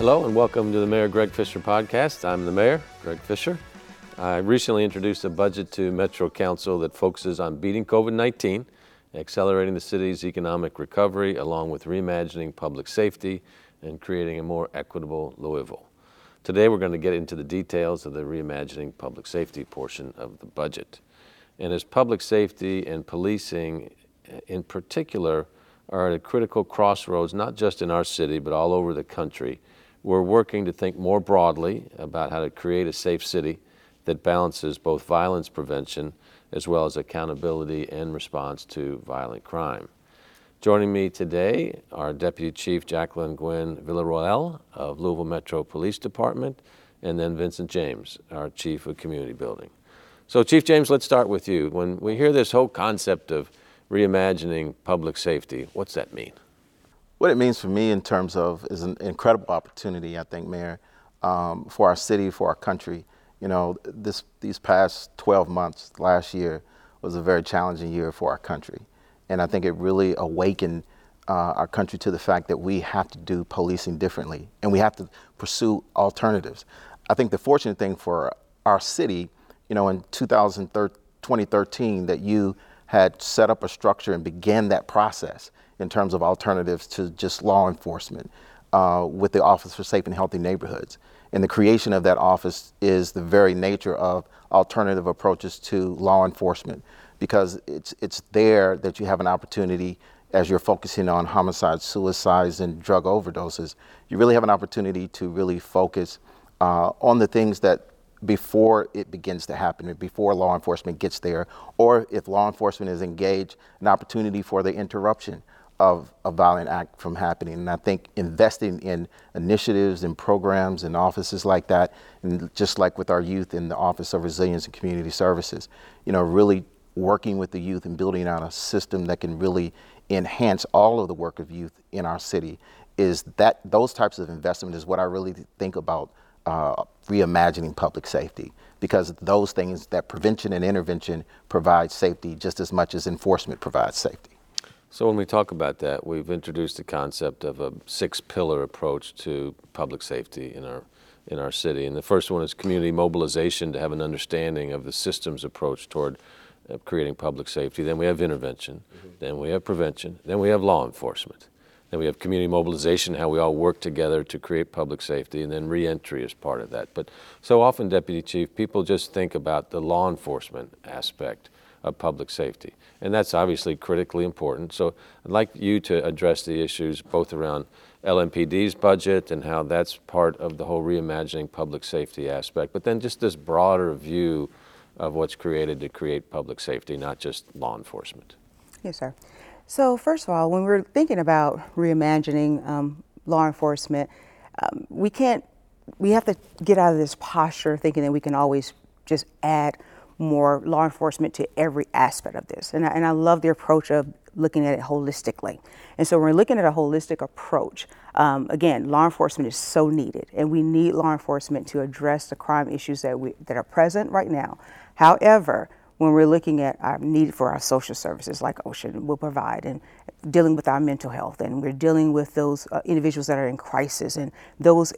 Hello and welcome to the Mayor Greg Fischer podcast. I'm the mayor, Greg Fischer. I recently introduced a budget to Metro Council that focuses on beating COVID 19, accelerating the city's economic recovery, along with reimagining public safety and creating a more equitable Louisville. Today, we're going to get into the details of the reimagining public safety portion of the budget. And as public safety and policing eh, in particular are at a critical crossroads, not just in our city, but all over the country, we're working to think more broadly about how to create a safe city that balances both violence prevention as well as accountability and response to violent crime. Joining me today are Deputy Chief Jacquelyn Gwinn-Villaroel of Louisville Metro Police Department and then Vincent James, our Chief of Community Building. So, Chief James, let's start with you. When we hear this whole concept of reimagining public safety, what's that mean? What it means for me in terms of is an incredible opportunity, I think, Mayor, um, for our city, for our country, you know, this these past 12 months, last year was a very challenging year for our country, and I think it really awakened uh, our country to the fact that we have to do policing differently, and we have to pursue alternatives. I think the fortunate thing for our city, you know, in 2013, that you had set up a structure and began that process in terms of alternatives to just law enforcement uh, with the Office for Safe and Healthy Neighborhoods. And the creation of that office is the very nature of alternative approaches to law enforcement because it's, it's there that you have an opportunity as you're focusing on homicides, suicides, and drug overdoses. You really have an opportunity to really focus uh, on the things that before it begins to happen, before law enforcement gets there, or if law enforcement is engaged, an opportunity for the interruption of a violent act from happening. And I think investing in initiatives and programs and offices like that, and just like with our youth in the Office of Resilience and Community Services, you know, really working with the youth and building out a system that can really enhance all of the work of youth in our city is that those types of investment is what I really think about uh, reimagining public safety because those things that prevention and intervention provide safety just as much as enforcement provides safety. So when we talk about that, we've introduced the concept of a six-pillar approach to public safety in our in our city. And the first one is community mobilization to have an understanding of the systems approach toward uh, creating public safety. Then we have intervention. Mm-hmm. Then we have prevention. Then we have law enforcement. Then we have community mobilization, how we all work together to create public safety, and then reentry is part of that. But so often, Deputy Chief, people just think about the law enforcement aspect of public safety. And that's obviously critically important. So I'd like you to address the issues both around LMPD's budget and how that's part of the whole reimagining public safety aspect, but then just this broader view of what's created to create public safety, not just law enforcement. Yes, sir. So, first of all, when we're thinking about reimagining um, law enforcement, um, we can't, we have to get out of this posture thinking that we can always just add more law enforcement to every aspect of this. And I, and I love the approach of looking at it holistically. And so when we're looking at a holistic approach. Um, again, law enforcement is so needed, and we need law enforcement to address the crime issues that we that are present right now. However, when we're looking at our need for our social services like Ocean will provide and dealing with our mental health and we're dealing with those uh, individuals that are in crisis and those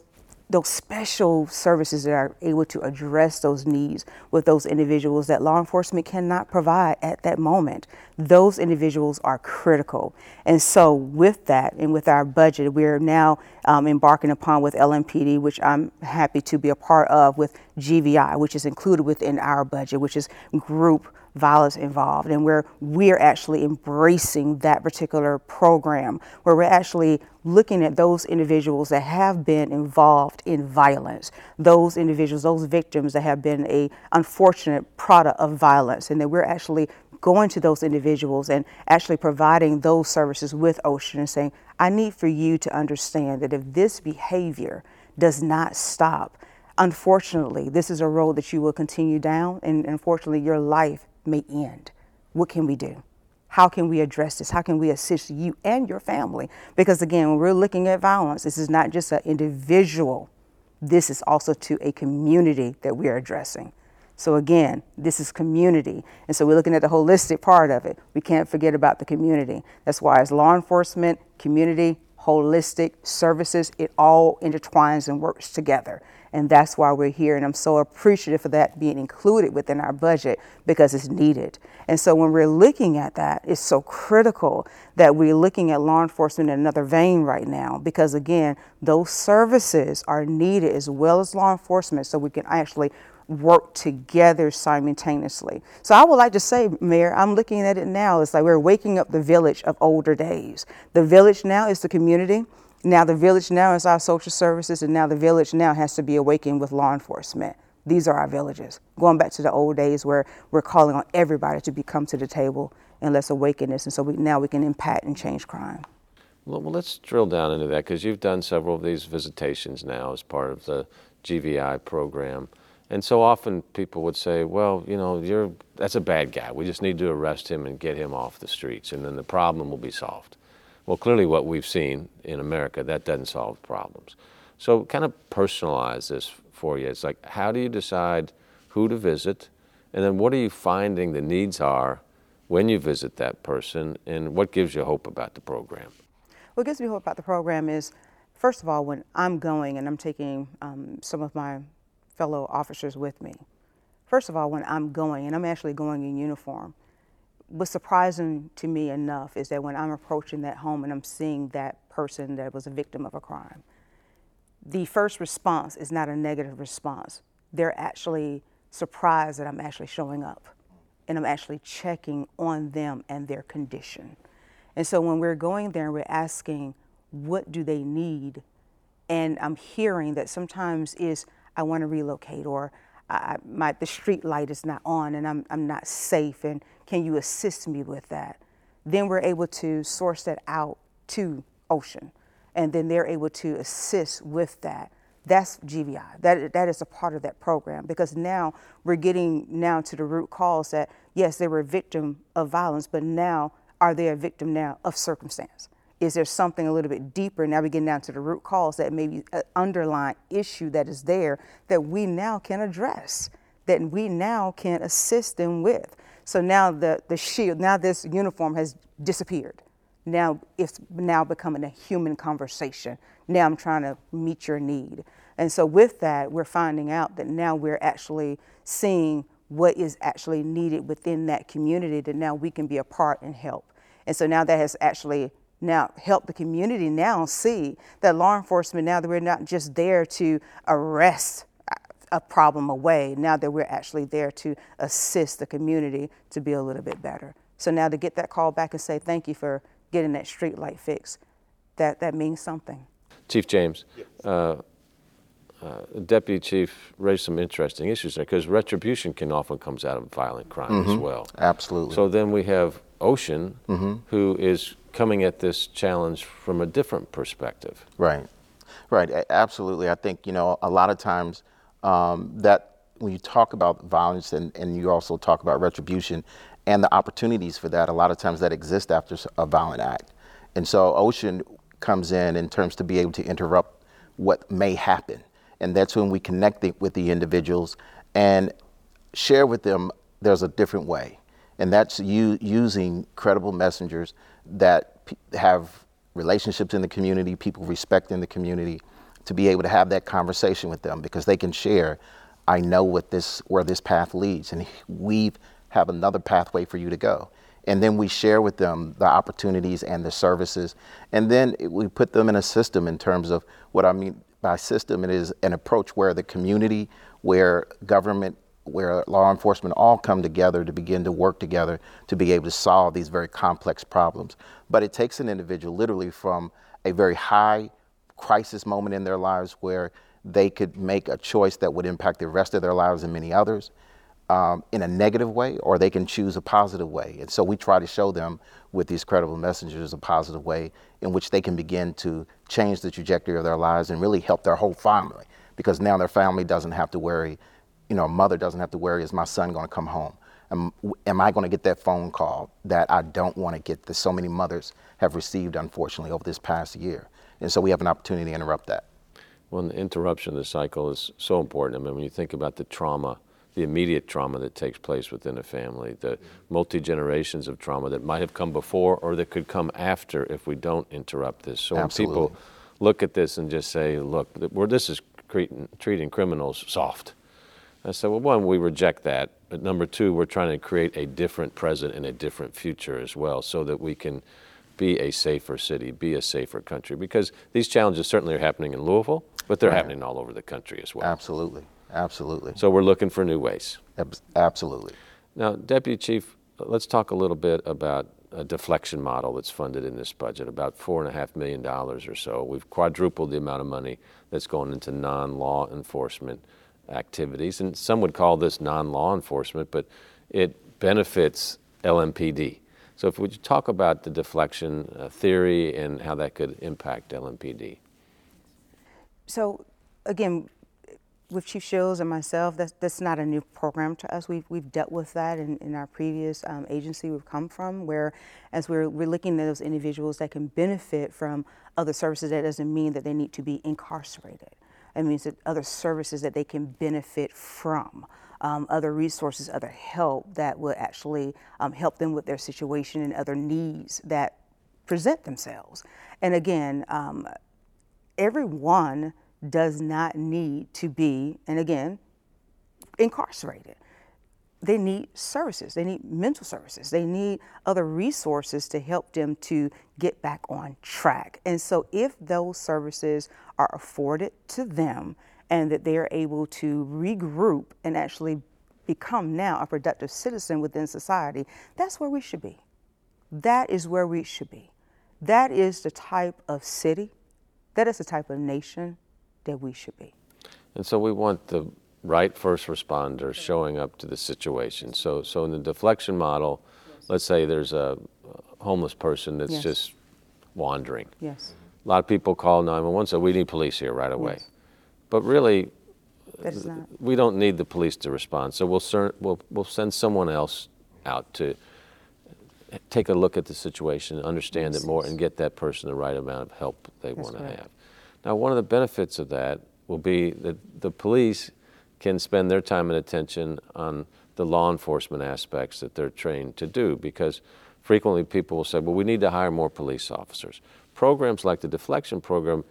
those special services that are able to address those needs with those individuals that law enforcement cannot provide at that moment. Those individuals are critical. And so, with that and with our budget, we're now um, embarking upon with LMPD, which I'm happy to be a part of, with GVI, which is included within our budget, which is group violence involved. And where we're actually embracing that particular program where we're actually looking at those individuals that have been involved in violence those individuals those victims that have been a unfortunate product of violence. And that we're actually going to those individuals and actually providing those services with ocean and saying i need for you to understand that if this behavior does not stop unfortunately, this is a road that you will continue down, and unfortunately, your life may end. What can we do? How can we address this? How can we assist you and your family? Because again, when we're looking at violence, this is not just an individual, this is also to a community that we are addressing. So again, this is community. And so we're looking at the holistic part of it. We can't forget about the community. That's why as law enforcement, community, holistic services, it all intertwines and works together. And that's why we're here. And I'm so appreciative for that being included within our budget because it's needed. And so when we're looking at that, it's so critical that we're looking at law enforcement in another vein right now because, again, those services are needed as well as law enforcement so we can actually work together simultaneously. So I would like to say, Mayor, I'm looking at it now. It's like we're waking up the village of older days. The village now is the community. Now the village now is our social services, and now the village now has to be awakened with law enforcement. These are our villages. Going back to the old days where we're calling on everybody to come to the table and let's awaken this, and so we, now we can impact and change crime. Well, well let's drill down into that because you've done several of these visitations now as part of the GVI program. And so often people would say, well, you know, you're, that's a bad guy. We just need to arrest him and get him off the streets, and then the problem will be solved. Well, clearly, what we've seen in America, that doesn't solve problems. So, kind of personalize this for you. It's like, how do you decide who to visit? And then, what are you finding the needs are when you visit that person? And what gives you hope about the program? What gives me hope about the program is, first of all, when I'm going and I'm taking um, some of my fellow officers with me. First of all, when I'm going, and I'm actually going in uniform, what's surprising to me enough is that when I'm approaching that home and I'm seeing that person that was a victim of a crime, the first response is not a negative response. They're actually surprised that I'm actually showing up and I'm actually checking on them and their condition. And so when we're going there and we're asking, what do they need? And I'm hearing that sometimes is, I want to relocate or I, my, the street light is not on and I'm, I'm not safe and can you assist me with that? Then we're able to source that out to Ocean and then they're able to assist with that. That's GVI. That, that is a part of that program because now we're getting now to the root cause that yes, they were a victim of violence, but now are they a victim now of circumstance? Is there something a little bit deeper? Now we get down to the root cause that maybe an underlying issue that is there that we now can address, that we now can assist them with. So now the, the shield, now this uniform has disappeared. Now it's now becoming a human conversation. Now I'm trying to meet your need. And so with that, we're finding out that now we're actually seeing what is actually needed within that community that now we can be a part and help. And so now that has actually now help the community now see that law enforcement now that we're not just there to arrest a problem away now that we're actually there to assist the community to be a little bit better so now to get that call back and say thank you for getting that street light fixed that that means something chief james yes. uh, uh, Deputy Chief raised some interesting issues there because retribution can often comes out of violent crime mm-hmm. as well. Absolutely. So then we have Ocean, mm-hmm. who is coming at this challenge from a different perspective. Right, right, absolutely. I think, you know, a lot of times um, that when you talk about violence and, and you also talk about retribution and the opportunities for that, a lot of times that exist after a violent act. And so Ocean comes in in terms to be able to interrupt what may happen. And that's when we connect with the individuals and share with them there's a different way. And that's using credible messengers that have relationships in the community, people respect in the community, to be able to have that conversation with them because they can share. I know what this where this path leads, and we have another pathway for you to go. And then we share with them the opportunities and the services, and then we put them in a system in terms of what I mean by system. It is an approach where the community, where government where law enforcement all come together to begin to work together to be able to solve these very complex problems. But it takes an individual literally from a very high crisis moment in their lives where they could make a choice that would impact the rest of their lives and many others um, in a negative way, or they can choose a positive way. And so we try to show them with these credible messengers a positive way in which they can begin to change the trajectory of their lives and really help their whole family because now their family doesn't have to worry you know, a mother doesn't have to worry, is my son going to come home? Am, am I going to get that phone call that I don't want to get that so many mothers have received, unfortunately, over this past year? And so we have an opportunity to interrupt that. Well, the interruption of the cycle is so important. I mean, when you think about the trauma the immediate trauma that takes place within a family, the multi generations of trauma that might have come before or that could come after if we don't interrupt this. So when people look at this and just say, look, we're, this is treating criminals soft. I said, well, one, we reject that. But number two, we're trying to create a different present and a different future as well so that we can be a safer city, be a safer country. Because these challenges certainly are happening in Louisville, but they're Right. happening all over the country as well. Absolutely. Absolutely. So we're looking for new ways. Abs- Absolutely. Now, Deputy Chief, let's talk a little bit about a deflection model that's funded in this budget, about four and a half million dollars or so. We've quadrupled the amount of money that's going into non-law enforcement activities, and some would call this non-law enforcement, but it benefits LMPD. So, if you talk about the deflection uh, theory and how that could impact LMPD? So again, with Chief Shields and myself, that's, that's not a new program to us. We've, we've dealt with that in, in our previous um, agency we've come from, where as we're, we're looking at those individuals that can benefit from other services, that doesn't mean that they need to be incarcerated. It means that other services that they can benefit from, um, other resources, other help that will actually um, help them with their situation and other needs that present themselves. And again, um, everyone does not need to be, and again, incarcerated. They need services. They need mental services. They need other resources to help them to get back on track. And so, if those services are afforded to them and that they are able to regroup and actually become now a productive citizen within society, that's where we should be. That is where we should be. That is the type of city, that is the type of nation that we should be. And so we want the right first responders showing up to the situation. So, so in the deflection model, let's say there's a homeless person that's Yes. just wandering. Yes, A lot of people call 911 say we need police here right away. Yes. But really, that is not. we don't need the police to respond. So we'll, cer- we'll, we'll send someone else out to take a look at the situation, understand it more, and get that person the right amount of help they want to have. Now, one of the benefits of that will be that the police can spend their time and attention on the law enforcement aspects that they're trained to do because frequently people will say, well, we need to hire more police officers. Programs like the deflection program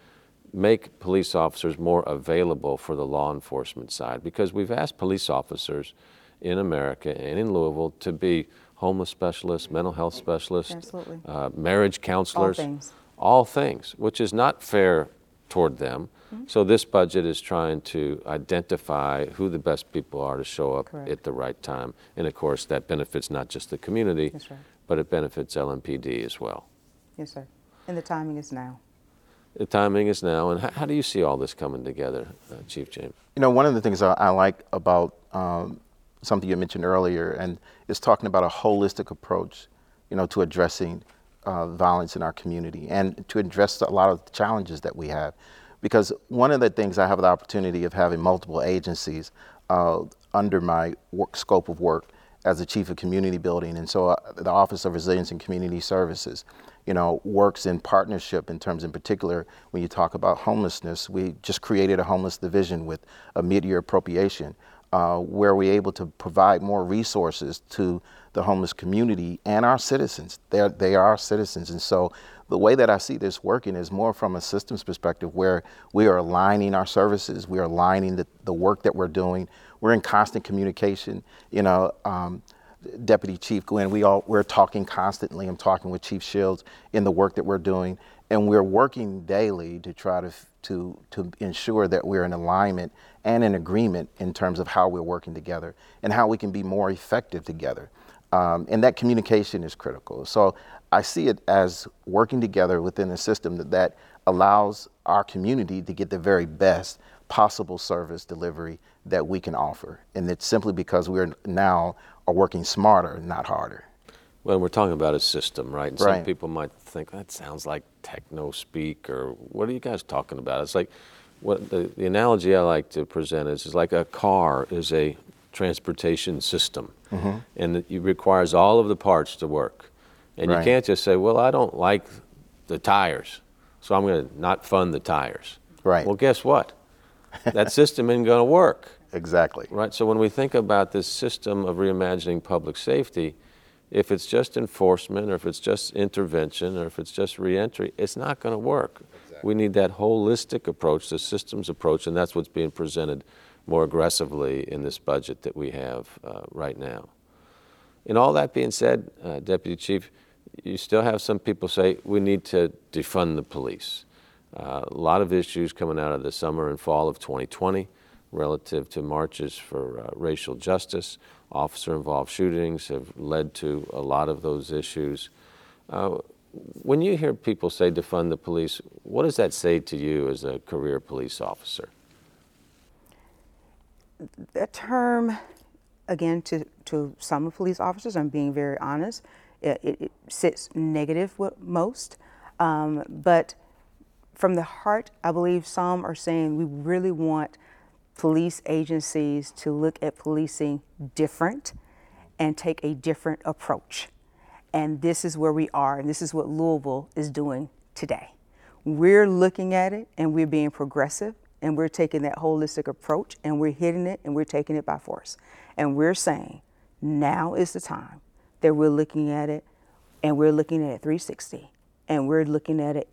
make police officers more available for the law enforcement side because we've asked police officers in America and in Louisville to be homeless specialists, mental health specialists, Absolutely. uh, marriage counselors, all things. all things, which is not fair toward them. Mm-hmm. So this budget is trying to identify who the best people are to show up Correct. at the right time, and of course that benefits not just the community, That's right. but it benefits LMPD as well. Yes, sir. And the timing is now. The timing is now, and how, how do you see all this coming together, uh, Chief James? You know, one of the things I, I like about um, something you mentioned earlier, and is talking about a holistic approach, you know, to addressing uh, violence in our community and to address a lot of the challenges that we have. Because one of the things I have the opportunity of having multiple agencies uh, under my work, scope of work as the chief of community building, and so uh, the Office of Resilience and Community Services, you know, works in partnership in terms, in particular, when you talk about homelessness. We just created a homeless division with a mid-year appropriation, uh, where we're able to provide more resources to the homeless community and our citizens. They're, they are our citizens, and so the way that I see this working is more from a systems perspective, where we are aligning our services, we are aligning the, the work that we're doing. We're in constant communication. You know, um, Deputy Chief Gwinn, we all we're talking constantly. I'm talking with Chief Shields in the work that we're doing, and we're working daily to try to to to ensure that we're in alignment and in agreement in terms of how we're working together and how we can be more effective together. Um, and that communication is critical. So I see it as working together within a system that, that allows our community to get the very best possible service delivery that we can offer. And it's simply because we're now are working smarter, not harder. Well, we're talking about a system, right? And some people might think that sounds like techno speak, or what are you guys talking about? It's like what the, the analogy I like to present is, is like a car is a transportation system, Mm-hmm. and it, it requires all of the parts to work. And Right. you can't just say, "Well, I don't like the tires, so I'm going to not fund the tires." Right. Well, guess what? that system isn't going to work. exactly. Right. So when we think about this system of reimagining public safety, if it's just enforcement or if it's just intervention or if it's just reentry, it's not going to work. Exactly. We need that holistic approach, the systems approach, and that's what's being presented more aggressively in this budget that we have uh, right now. And all that being said, uh, Deputy Chief, you still have some people say we need to defund the police. Uh, a lot of issues coming out of the summer and fall of 2020 relative to marches for uh, racial justice. Officer involved shootings have led to a lot of those issues. Uh, when you hear people say defund the police, what does that say to you as a career police officer? That term, again, to, to some police officers, I'm being very honest, it, it sits negative with most. Um, but from the heart, I believe some are saying we really want police agencies to look at policing different and take a different approach. And this is where we are, and this is what Louisville is doing today. We're looking at it and we're being progressive and we're taking that holistic approach and we're hitting it and we're taking it by force. And we're saying now is the time that we're looking at it and we're looking at it 360 and we're looking at it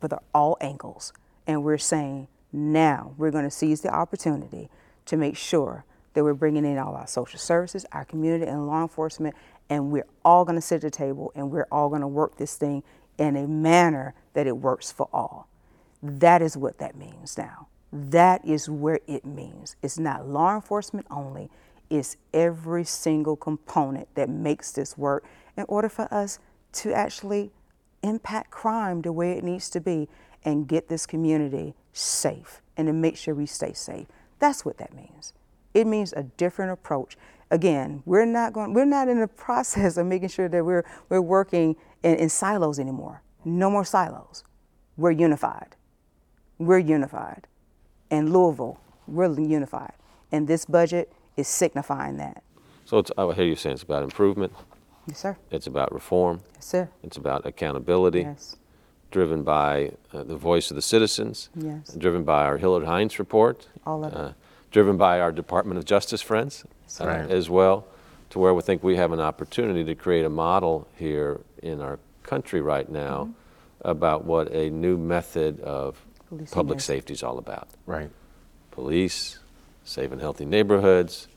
for the, all angles. And we're saying now we're going to seize the opportunity to make sure that we're bringing in all our social services, our community, and law enforcement, and we're all going to sit at the table and we're all going to work this thing in a manner that it works for all. That is what that means now. That is where it means. It's not law enforcement only, it's every single component that makes this work in order for us to actually impact crime the way it needs to be and get this community safe and to make sure we stay safe. That's what that means. It means a different approach. Again, we're not going we're not in the process of making sure that we're we're working in, in silos anymore. No more silos. We're unified. We're unified. And Louisville, we're unified. And this budget is signifying that. So it's, I hear you saying it's about improvement. Yes, sir. It's about reform. Yes, sir. It's about accountability. Yes driven by uh, the voice of the citizens, yes. driven by our Hillard Heintze report, All of it. Uh, driven by our Department of Justice friends uh, right. as well, to where we think we have an opportunity to create a model here in our country right now mm-hmm. about what a new method of Policing public safety is all about. Right. Police, safe and healthy neighborhoods,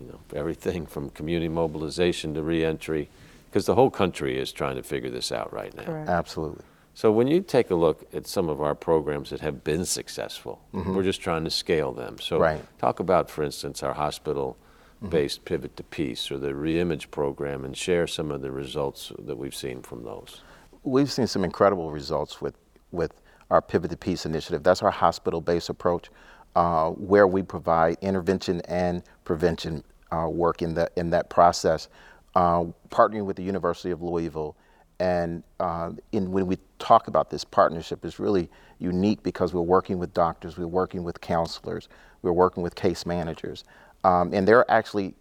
you know, everything from community mobilization to reentry, because the whole country is trying to figure this out right now. Correct. Absolutely. So when you take a look at some of our programs that have been successful, mm-hmm. we're just trying to scale them. So right. talk about, for instance, our hospital-based mm-hmm. pivot to peace or the reimage program, and share some of the results that we've seen from those. We've seen some incredible results with with our pivot to peace initiative. That's our hospital-based approach, uh, where we provide intervention and prevention uh, work in that in that process, uh, partnering with the University of Louisville and uh, in, when we talk about this partnership, is really unique because we're working with doctors, we're working with counselors, we're working with case managers, um, and they're actually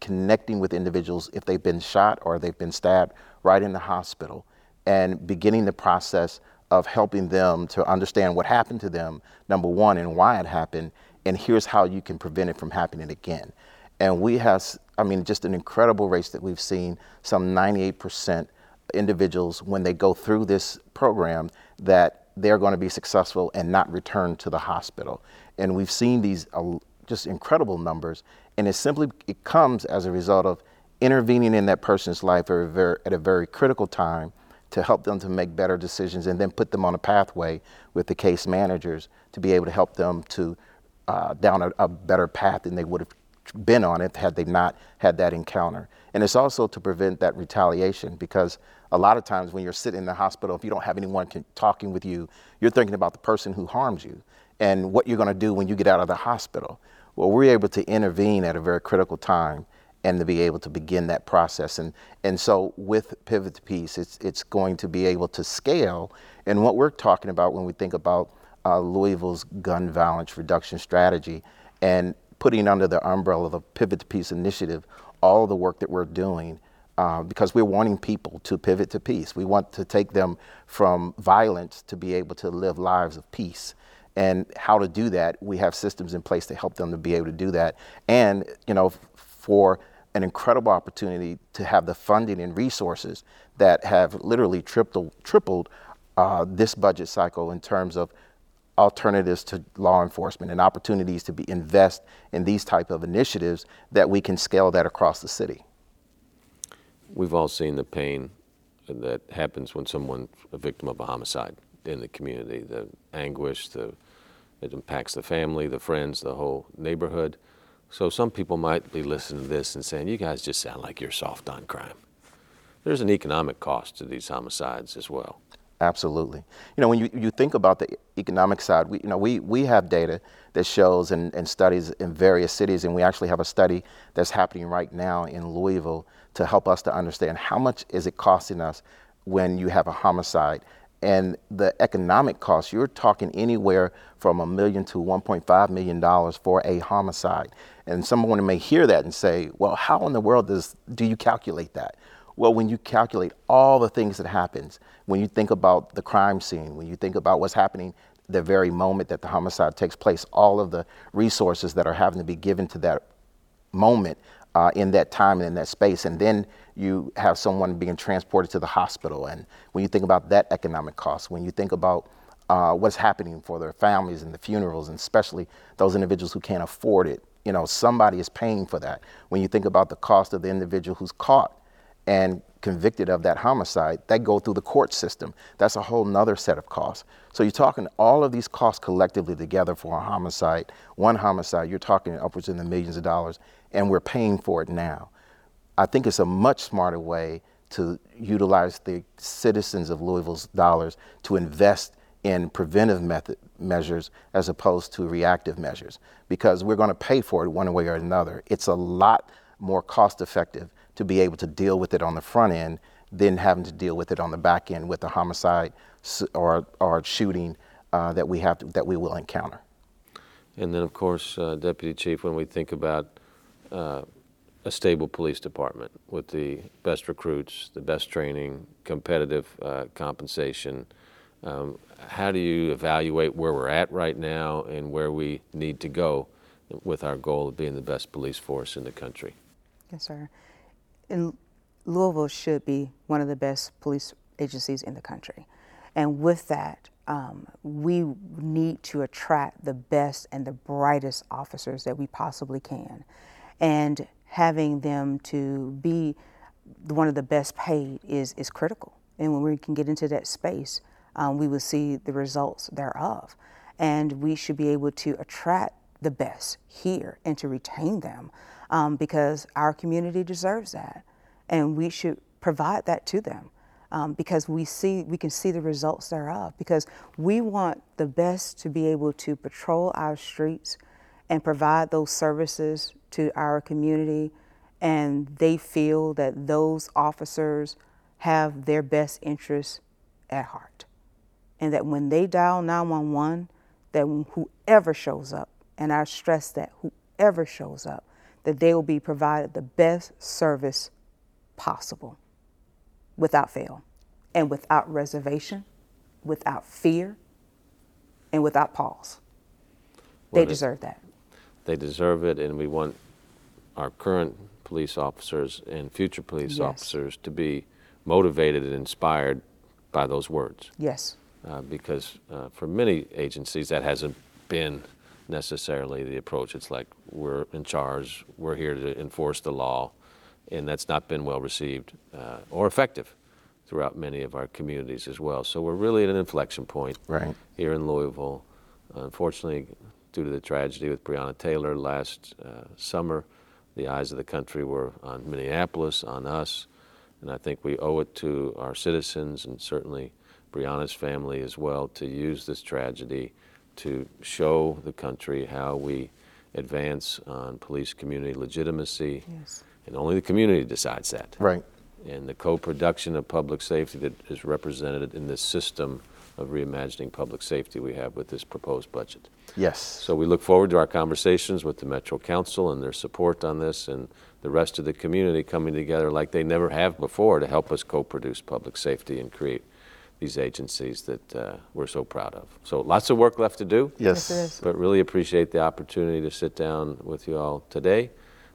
connecting with individuals if they've been shot or they've been stabbed right in the hospital, and beginning the process of helping them to understand what happened to them, number one, and why it happened, and here's how you can prevent it from happening again. And we have, I mean, just an incredible race that we've seen, some 98% individuals when they go through this program that they're going to be successful and not return to the hospital. And we've seen these uh, just incredible numbers, and it simply it comes as a result of intervening in that person's life at a very, at a very critical time to help them to make better decisions and then put them on a pathway with the case managers to be able to help them to uh, down a, a better path than they would have been on it had they not had that encounter. And it's also to prevent that retaliation because a lot of times when you're sitting in the hospital, if you don't have anyone can, talking with you, you're thinking about the person who harmed you and what you're going to do when you get out of the hospital. Well, we're able to intervene at a very critical time and to be able to begin that process. And, and so with Pivot to Peace, it's, it's going to be able to scale. And what we're talking about when we think about uh, Louisville's gun violence reduction strategy and putting under the umbrella of the Pivot to Peace initiative all the work that we're doing uh, because we're wanting people to pivot to peace. We want to take them from violence to be able to live lives of peace. and how to do that. We have systems in place to help them to be able to do that. And, you know, for an incredible opportunity to have the funding and resources that have literally tripled, tripled uh, this budget cycle in terms of alternatives to law enforcement and opportunities to be invest in these type of initiatives that we can scale that across the city. We've all seen the pain that happens when someone, a victim of a homicide in the community, the anguish, the it impacts the family, the friends, the whole neighborhood. So some people might be listening to this and saying, "You guys just sound like you're soft on crime." There's an economic cost to these homicides as well. Absolutely. You know, when you, you think about the economic side, we, you know, we, we have data that shows and, and studies in various cities, and we actually have a study that's happening right now in Louisville to help us to understand how much is it costing us when you have a homicide. And the economic cost, you're talking anywhere from a million to $1.5 million for a homicide. And someone may hear that and say, well, how in the world does, do you calculate that? Well, when you calculate all the things that happens, when you think about the crime scene, when you think about what's happening the very moment that the homicide takes place, all of the resources that are having to be given to that moment uh, in that time and in that space, and then you have someone being transported to the hospital, and when you think about that economic cost, when you think about uh, what's happening for their families and the funerals, and especially those individuals who can't afford it, you know, somebody is paying for that. When you think about the cost of the individual who's caught and convicted of that homicide, that go through the court system. That's a whole nother set of costs. So you're talking all of these costs collectively together for a homicide. One homicide, you're talking upwards in the millions of dollars, and we're paying for it now. I think it's a much smarter way to utilize the citizens of Louisville's dollars to invest in preventive method measures as opposed to reactive measures because we're going to pay for it one way or another. It's a lot more cost effective to be able to deal with it on the front end than having to deal with it on the back end with a homicide or, or shooting uh, that we have to, that we will encounter. And then, of course, uh, Deputy Chief, when we think about uh, a stable police department with the best recruits, the best training, competitive uh, compensation, um, how do you evaluate where we're at right now and where we need to go with our goal of being the best police force in the country? Yes, sir in Louisville should be one of the best police agencies in the country. And with that, um, we need to attract the best and the brightest officers that we possibly can. And having them to be one of the best paid is, is critical. And when we can get into that space, um, we will see the results thereof. And we should be able to attract the best here and to retain them um, because our community deserves that, and we should provide that to them. Um, because we see we can see the results thereof because we want the best to be able to patrol our streets and provide those services to our community and they feel that those officers have their best interests at heart and that when they dial 911 that whoever shows up and I stress that whoever shows up that they will be provided the best service possible without fail and without reservation, without fear, and without pause. Well, they deserve that. They deserve it, and we want our current police officers and future police yes. officers to be motivated and inspired by those words. Yes. Uh, because uh, for many agencies, that hasn't been necessarily the approach. It's like we're in charge, we're here to enforce the law, and that's not been well received uh, or effective throughout many of our communities as well. So we're really at an inflection point right. here in Louisville. Unfortunately, due to the tragedy with Breonna Taylor last uh, summer, the eyes of the country were on Minneapolis, on us, and I think we owe it to our citizens and certainly Breonna's family as well to use this tragedy to show the country how we advance on police community legitimacy. Yes. And only the community decides that. Right. And the co production of public safety that is represented in this system of reimagining public safety we have with this proposed budget. Yes. So we look forward to our conversations with the Metro Council and their support on this and the rest of the community coming together like they never have before to help us co produce public safety and create these agencies that uh, we're so proud of. So lots of work left to do. Yes. Yes. But really appreciate the opportunity to sit down with you all today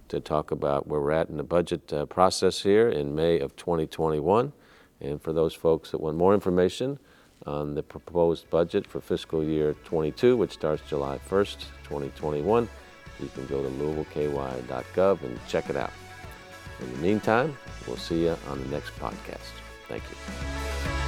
to talk about where we're at in the budget uh, process here in May of 2021. And for those folks that want more information on the proposed budget for fiscal year 22, which starts July 1st, 2021, you can go to louisvilleky.gov and check it out. In the meantime, we'll see you on the next podcast. Thank you.